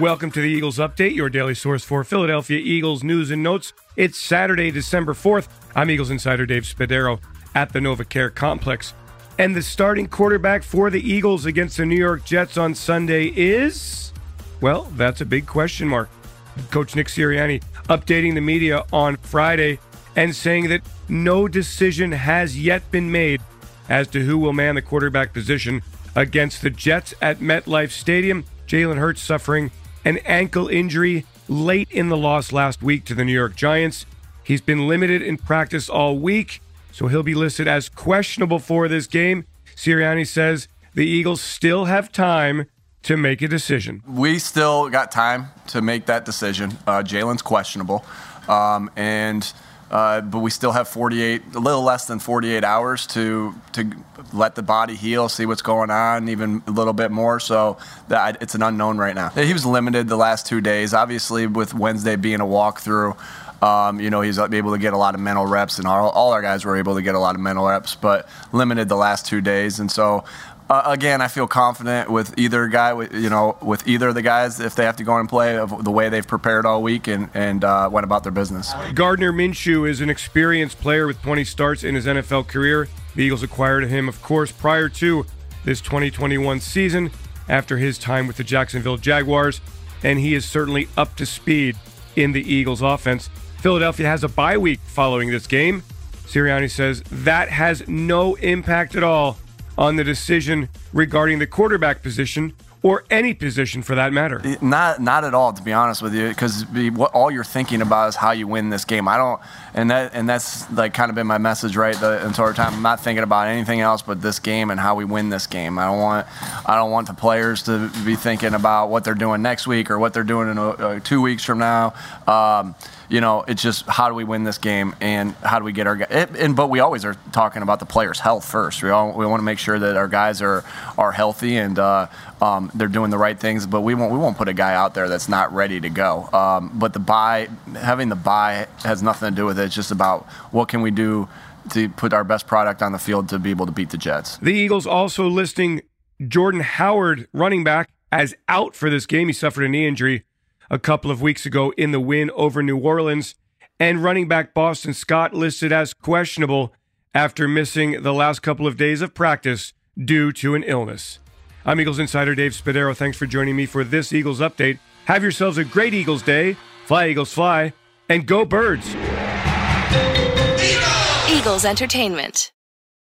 Welcome to the Eagles Update, your daily source for Philadelphia Eagles news and notes. It's Saturday, December 4th. I'm Eagles insider Dave Spadaro at the NovaCare Complex. And the starting quarterback for the Eagles against the New York Jets on Sunday is. Well, that's a big question mark. Coach Nick Sirianni updating the media on Friday and saying that no decision has yet been made as to who will man the quarterback position against the Jets at MetLife Stadium. Jalen Hurts suffering an ankle injury late in the loss last week to the New York Giants. He's been limited in practice all week, so he'll be listed as questionable for this game. Sirianni says the Eagles still have time to make a decision. We still got time to make that decision. Uh, Jalen's questionable, um, and but we still have 48, a little less than 48 hours to to let the body heal, see what's going on, even a little bit more. So that it's an unknown right now. He was limited the last two days, obviously with Wednesday being a walkthrough. Um, you know, he's able to get a lot of mental reps, and all, all our guys were able to get a lot of mental reps, but limited the last two days. And so uh, again, I feel confident with either guy, you know, with either of the guys if they have to go and play of the way they've prepared all week and, and uh, went about their business. Gardner Minshew is an experienced player with 20 starts in his NFL career. The Eagles acquired him, of course, prior to this 2021 season after his time with the Jacksonville Jaguars, and he is certainly up to speed in the Eagles offense. Philadelphia has a bye week following this game. Sirianni says that has no impact at all on the decision regarding the quarterback position or any position for that matter. Not not at all, to be honest with you, because what all you're thinking about is how you win this game. I don't, and that and that's like kind of been my message right the entire time. I'm not thinking about anything else but this game and how we win this game. I don't want I don't want the players to be thinking about what they're doing next week or what they're doing in uh, two weeks from now. Um, you know, it's just how do we win this game and how do we get our guys. And but we always are talking about the players' health first. We all we want to make sure that our guys are are healthy and uh, um, they're doing the right things. But we won't we won't put a guy out there that's not ready to go. Um, but the bye having the bye has nothing to do with it. It's just about what can we do to put our best product on the field to be able to beat the Jets. The Eagles also listing Jordan Howard, running back, as out for this game. He suffered a knee injury a couple of weeks ago in the win over New Orleans. And running back Boston Scott listed as questionable after missing the last couple of days of practice due to an illness. I'm Eagles insider Dave Spadaro. Thanks for joining me for this Eagles update. Have yourselves a great Eagles day. Fly, Eagles, fly, and go, birds. Eagles Entertainment.